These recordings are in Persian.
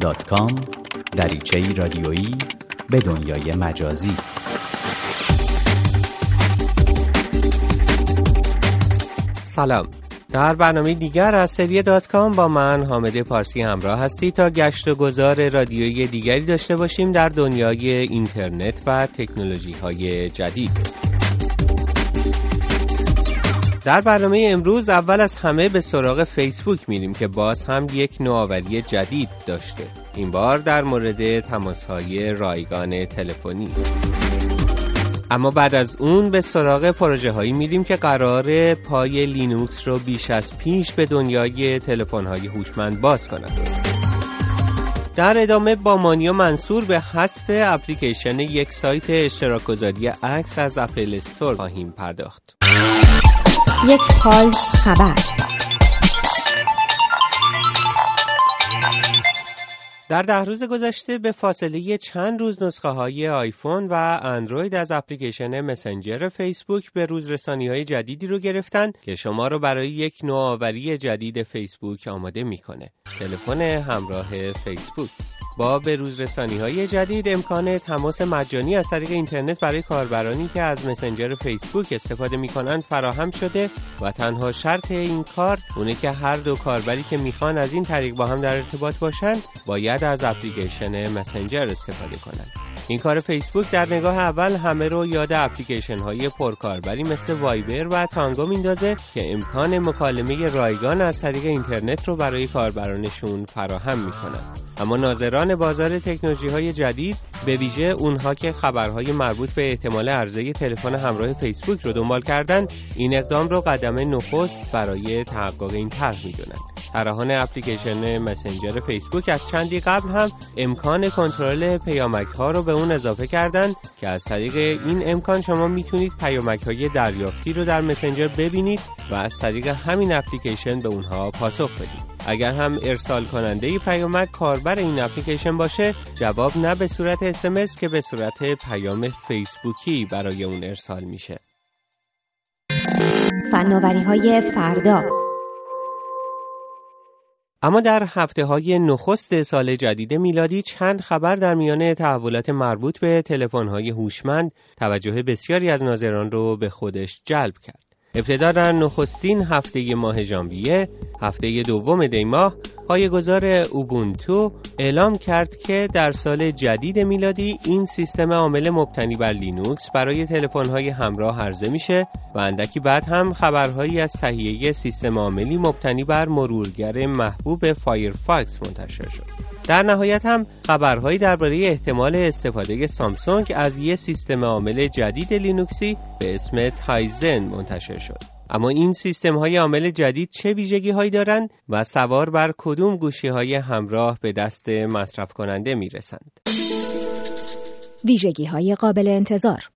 دات دریچه رادیویی به دنیای مجازی. سلام. در برنامه دیگر از سری دات با من حامد پارسی همراه هستی تا گشت و گذار رادیویی دیگری داشته باشیم در دنیای اینترنت و تکنولوژی های جدید. در برنامه امروز اول از همه به سراغ فیسبوک میریم که باز هم یک نوآوری جدید داشته این بار در مورد تماسهای رایگان تلفنی اما بعد از اون به سراغ پروژه هایی میریم که قراره پای لینوکس رو بیش از پیش به دنیای تلفن های هوشمند باز کنند. در ادامه با مانیا منصور به حذف اپلیکیشن یک سایت اشتراک گذاری عکس از اپل استور خواهیم پرداخت. یک حال خبر در ده روز گذشته به فاصله چند روز نسخه های آیفون و اندروید از اپلیکیشن مسنجر فیسبوک به روز رسانی های جدیدی رو گرفتن که شما رو برای یک نوآوری جدید فیسبوک آماده می‌کنه. تلفن همراه فیسبوک با به روز رسانی های جدید امکان تماس مجانی از طریق اینترنت برای کاربرانی که از مسنجر فیسبوک استفاده می کنند فراهم شده و تنها شرط این کار اونه که هر دو کاربری که می‌خوان از این طریق با هم در ارتباط باشند باید از اپلیکیشن مسنجر استفاده کنند. این کار فیسبوک در نگاه اول همه رو یاد اپلیکیشن های پرکاربری مثل وایبر و تانگو میندازه که امکان مکالمه رایگان از طریق اینترنت رو برای کاربرانشون فراهم می‌کنن. اما ناظران بازار تکنولوژی های جدید به ویژه اونها که خبرهای مربوط به احتمال عرضه تلفن همراه فیسبوک رو دنبال کردن این اقدام رو قدم نخست برای تحقق این طرح می‌دونند فراهان اپلیکیشن مسنجر فیسبوک از چندی قبل هم امکان کنترل پیامک ها رو به اون اضافه کردن که از طریق این امکان شما می‌تونید پیامک های دریافتی رو در مسنجر ببینید و از طریق همین اپلیکیشن به اونها پاسخ بدید. اگر هم ارسال کننده پیامک کاربر این اپلیکیشن باشه جواب نه به صورت اسمس که به صورت پیام فیسبوکی برای اون ارسال میشه. فناوری های فردا. اما در هفته های نخست سال جدید میلادی چند خبر در میان تحولات مربوط به تلفن های هوشمند توجه بسیاری از ناظران رو به خودش جلب کرد. ابتدا در نخستین هفته ماه ژانویه هفته دوم دی ماه پایه‌گذار اوبونتو اعلام کرد که در سال جدید میلادی این سیستم عامل مبتنی بر لینوکس برای تلفن‌های همراه عرضه میشه و اندکی بعد هم خبرهایی از تهیه سیستم عاملی مبتنی بر مرورگر محبوب فایرفاکس منتشر شد. در نهایت هم خبرهایی درباره احتمال استفاده سامسونگ از یک سیستم عامل جدید لینوکسی به اسم تایزن منتشر شد. اما این سیستم های عامل جدید چه ویژگی هایی دارند و سوار بر کدوم گوشی های همراه به دست مصرف کننده می رسند؟ ویژگی های قابل انتظار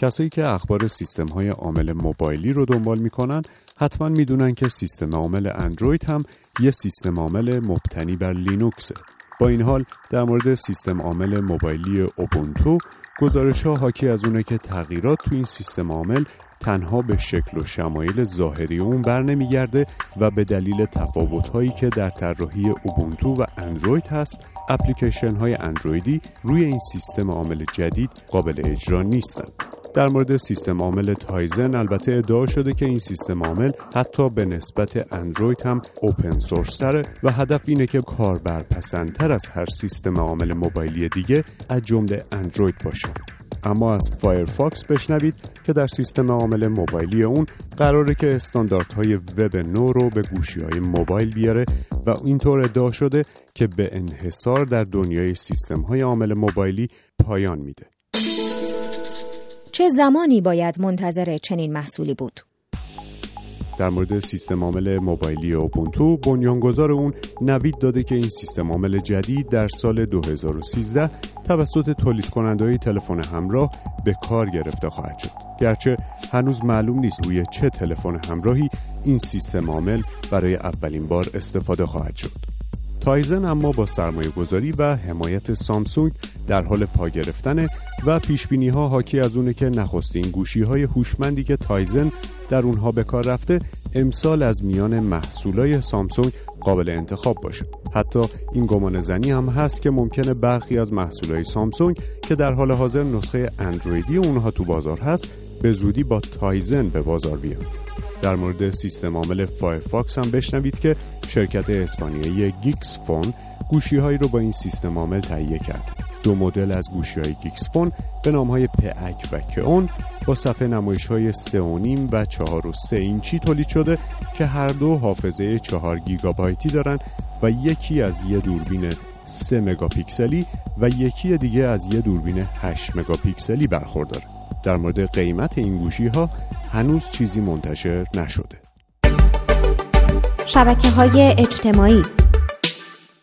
کسایی که اخبار سیستم های عامل موبایلی رو دنبال می‌کنن حتما می‌دونن که سیستم عامل اندروید هم یه سیستم عامل مبتنی بر لینوکسه با این حال در مورد سیستم عامل موبایلی اوبونتو گزارش ها حاکی از اونه که تغییرات تو این سیستم عامل تنها به شکل و شمایل ظاهری اون بر نمیگرده و به دلیل تفاوت هایی که در طراحی اوبونتو و اندروید هست اپلیکیشن های اندرویدی روی این سیستم عامل جدید قابل اجرا نیستند. در مورد سیستم عامل تایزن البته ادعا شده که این سیستم عامل حتی به نسبت اندروید هم open source و هدف اینه که کاربر پسندتر از هر سیستم عامل موبایلی دیگه از جمله اندروید باشه. اما از فایرفاکس بشنوید که در سیستم عامل موبایلی اون قراره که استانداردهای وب نو رو به گوشی های موبایل بیاره و اینطور ادعا شده که به انحصار در دنیای سیستم های عامل موبایلی پایان میده. چه زمانی باید منتظر چنین محصولی بود؟ در مورد سیستم عامل موبایلی اوبونتو بنیانگذار اون نوید داده که این سیستم عامل جدید در سال 2013 توسط تولید کننده تلفن همراه به کار گرفته خواهد شد گرچه هنوز معلوم نیست روی چه تلفن همراهی این سیستم عامل برای اولین بار استفاده خواهد شد تایزن اما با سرمایه گذاری و حمایت سامسونگ در حال پا گرفتنه و پیش ها حاکی از اونه که نخستین گوشی های هوشمندی که تایزن در اونها به کار رفته امسال از میان محصولای سامسونگ قابل انتخاب باشه. حتی این گمان زنی هم هست که ممکنه برخی از محصولای سامسونگ که در حال حاضر نسخه اندرویدی اونها تو بازار هست به زودی با تایزن به بازار بیان. در مورد سیستم عامل فایرفاکس هم بشنوید که شرکت اسپانیایی Geeksphone گوشی هایی رو با این سیستم عامل تهیه کرد دو مدل از گوشی های به نام های Peak و Keon با صفحه نمایش های 3.5 و 4 و 3 اینچی تولید شده که هر دو حافظه 4 گیگابایتی دارن و یکی از یه دوربین 3 مگاپیکسلی و یکی دیگه از یه دوربین 8 مگاپیکسلی برخورداره. در مورد قیمت این گوشی ها هنوز چیزی منتشر نشده. شبکه های اجتماعی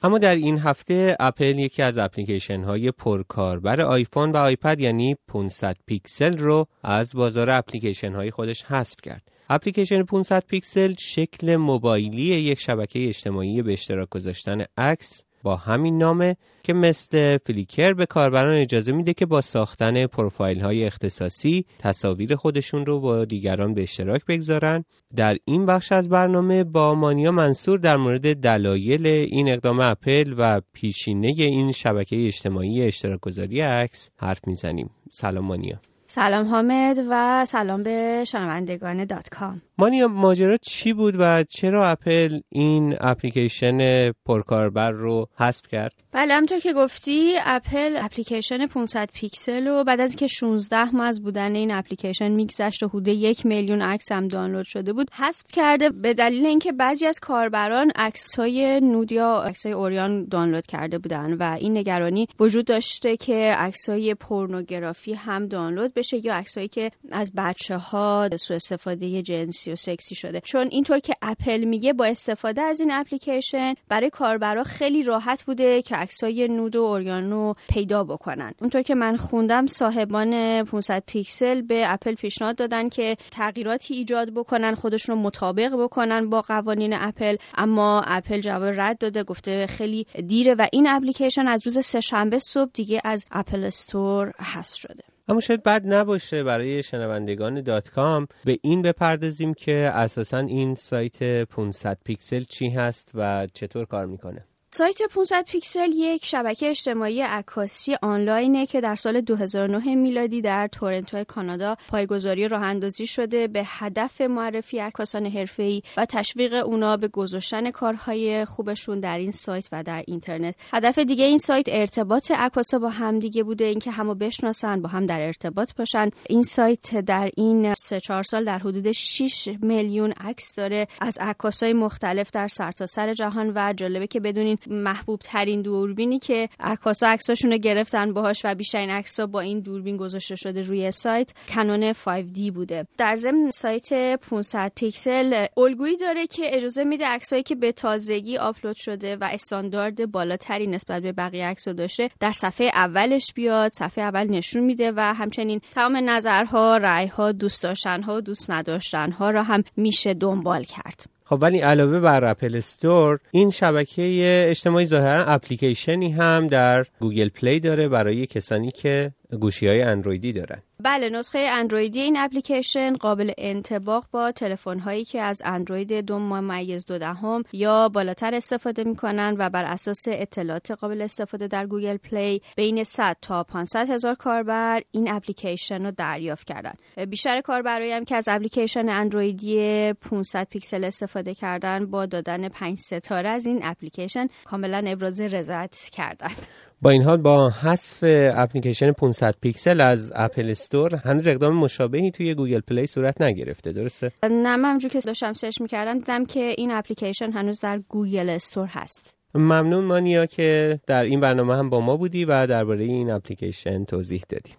اما در این هفته اپل یکی از اپلیکیشن های پرکاربر آیفون و آیپد یعنی 500 پیکسل رو از بازار اپلیکیشن های خودش حذف کرد. اپلیکیشن 500 پیکسل شکل موبایلی یک شبکه اجتماعی به اشتراک گذاشتن عکس با همین نامه که مثل فلیکر به کاربران اجازه میده که با ساختن پروفایل های اختصاصی تصاویر خودشون رو با دیگران به اشتراک بگذارن. در این بخش از برنامه با مانیا منصور در مورد دلایل این اقدام اپل و پیشینه این شبکه اجتماعی اشتراک گذاری عکس حرف می‌زنیم. سلام مانیا. سلام حامد و سلام به شنوندگان دات کام مانیا ماجرا چی بود و چرا اپل این اپلیکیشن پرکاربر رو حذف کرد؟ بله همونطور که گفتی اپل اپلیکیشن 500 پیکسل و بعد از اینکه 16 ماه از بودن این اپلیکیشن میگذشت و حدود یک میلیون عکس هم دانلود شده بود حذف کرده به دلیل اینکه بعضی از کاربران های nude یا های عریان دانلود کرده بودن و این نگرانی وجود داشته که های پورنوگرافی هم دانلود بشه یا عکسایی که از بچه ها سوء استفاده جنسی و سکسی شده. چون اینطور که اپل میگه با استفاده از این اپلیکیشن برای کاربرا خیلی راحت بوده که عکسای nude و عریانو پیدا بکنن. اونطور که من خوندم صاحبان 500 پیکسل به اپل پیشنهاد دادن که تغییراتی ایجاد بکنن خودشون رو مطابق بکنن با قوانین اپل. اما اپل جواب رد داده گفته خیلی دیره و این اپلیکیشن از روز سهشنبه صبح دیگه از اپل استور حذف شده. اما شاید بد نباشه برای شنوندگان دات کام به این بپردازیم که اساسا این سایت 500 پیکسل چی هست و چطور کار می‌کنه. سایت 500 پیکسل یک شبکه اجتماعی عکاسی آنلاینه که در سال 2009 میلادی در تورنتو کانادا پایه‌گذاری راه اندازی شده به هدف معرفی عکاسان حرفه‌ای و تشویق اونا به گذاشتن کارهای خوبشون در این سایت و در اینترنت. هدف دیگه این سایت ارتباط عکاسا با همدیگه بوده اینکه همو بشناسن با هم در ارتباط باشن. این سایت در این 3 4 سال در حدود 6 میلیون عکس داره از عکاسای مختلف در سرتاسر سر جهان و جالبه که بدونین محبوب ترین دوربینی که عکاسا عکساشون رو گرفتن باهاش و بیشترین عکسا با این دوربین گذاشته شده روی سایت کنون 5D بوده. در ضمن سایت 500 پیکسل الگویی داره که اجازه میده عکسایی که به تازگی آپلود شده و استاندارد بالاتری نسبت به بقیه عکس داشته در صفحه اولش بیاد صفحه اول نشون میده و همچنین تمام نظرها رأیها دوست داشتنها و دوست نداشتنها را هم میشه دنبال کرد. خب ولی علاوه بر اپل استور این شبکه اجتماعی ظاهرا اپلیکیشنی هم در گوگل پلی داره برای کسانی که گوشی های اندرویدی دارن. بله نسخه اندرویدی این اپلیکیشن قابل انطباق با تلفن هایی که از اندروید دو ممیز دو دهم یا بالاتر استفاده می‌کنن و بر اساس اطلاعات قابل استفاده در گوگل پلی بین 100 تا 500 هزار کاربر این اپلیکیشن رو دریافت کردن. بیشتر کاربرایی هم که از اپلیکیشن اندرویدی 500 پیکسل استفاده کردن با دادن 5 ستاره از این اپلیکیشن کاملا ابراز رضایت کردن. با این حال با حذف اپلیکیشن 500 پیکسل از اپل استور هنوز اقدام مشابهی توی گوگل پلی صورت نگرفته درسته؟ نه من که داشتم search می‌کردم دیدم که این اپلیکیشن هنوز در گوگل استور هست. ممنون مانیا که در این برنامه هم با ما بودی و درباره این اپلیکیشن توضیح دادی.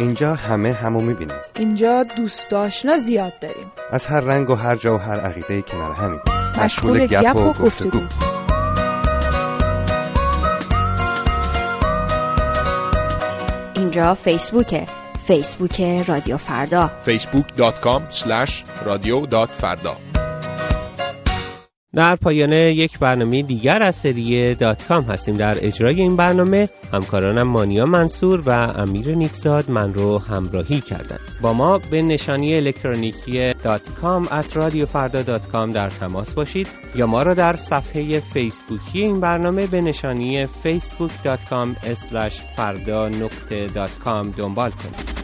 اینجا همه همو می‌بینیم. اینجا دوست آشنا زیاد داریم. از هر رنگ و هر جا و هر عقیده کنار همین. مشغول گپ و گفتگو. فیسبوکه فیسبوک رادیو فردا. Facebook.com slash radio فردا در پایان یک برنامه دیگر از سری دات کام هستیم. در اجرای این برنامه همکارانم مانیا منصور و امیر نیکزاد من رو همراهی کردند با ما به نشانی الکترونیکی dot com at رادیو فردا dot com در تماس باشید یا ما را در صفحه فیسبوکی این برنامه به نشانی facebook.com فردا نقطه دات کام دنبال کنید.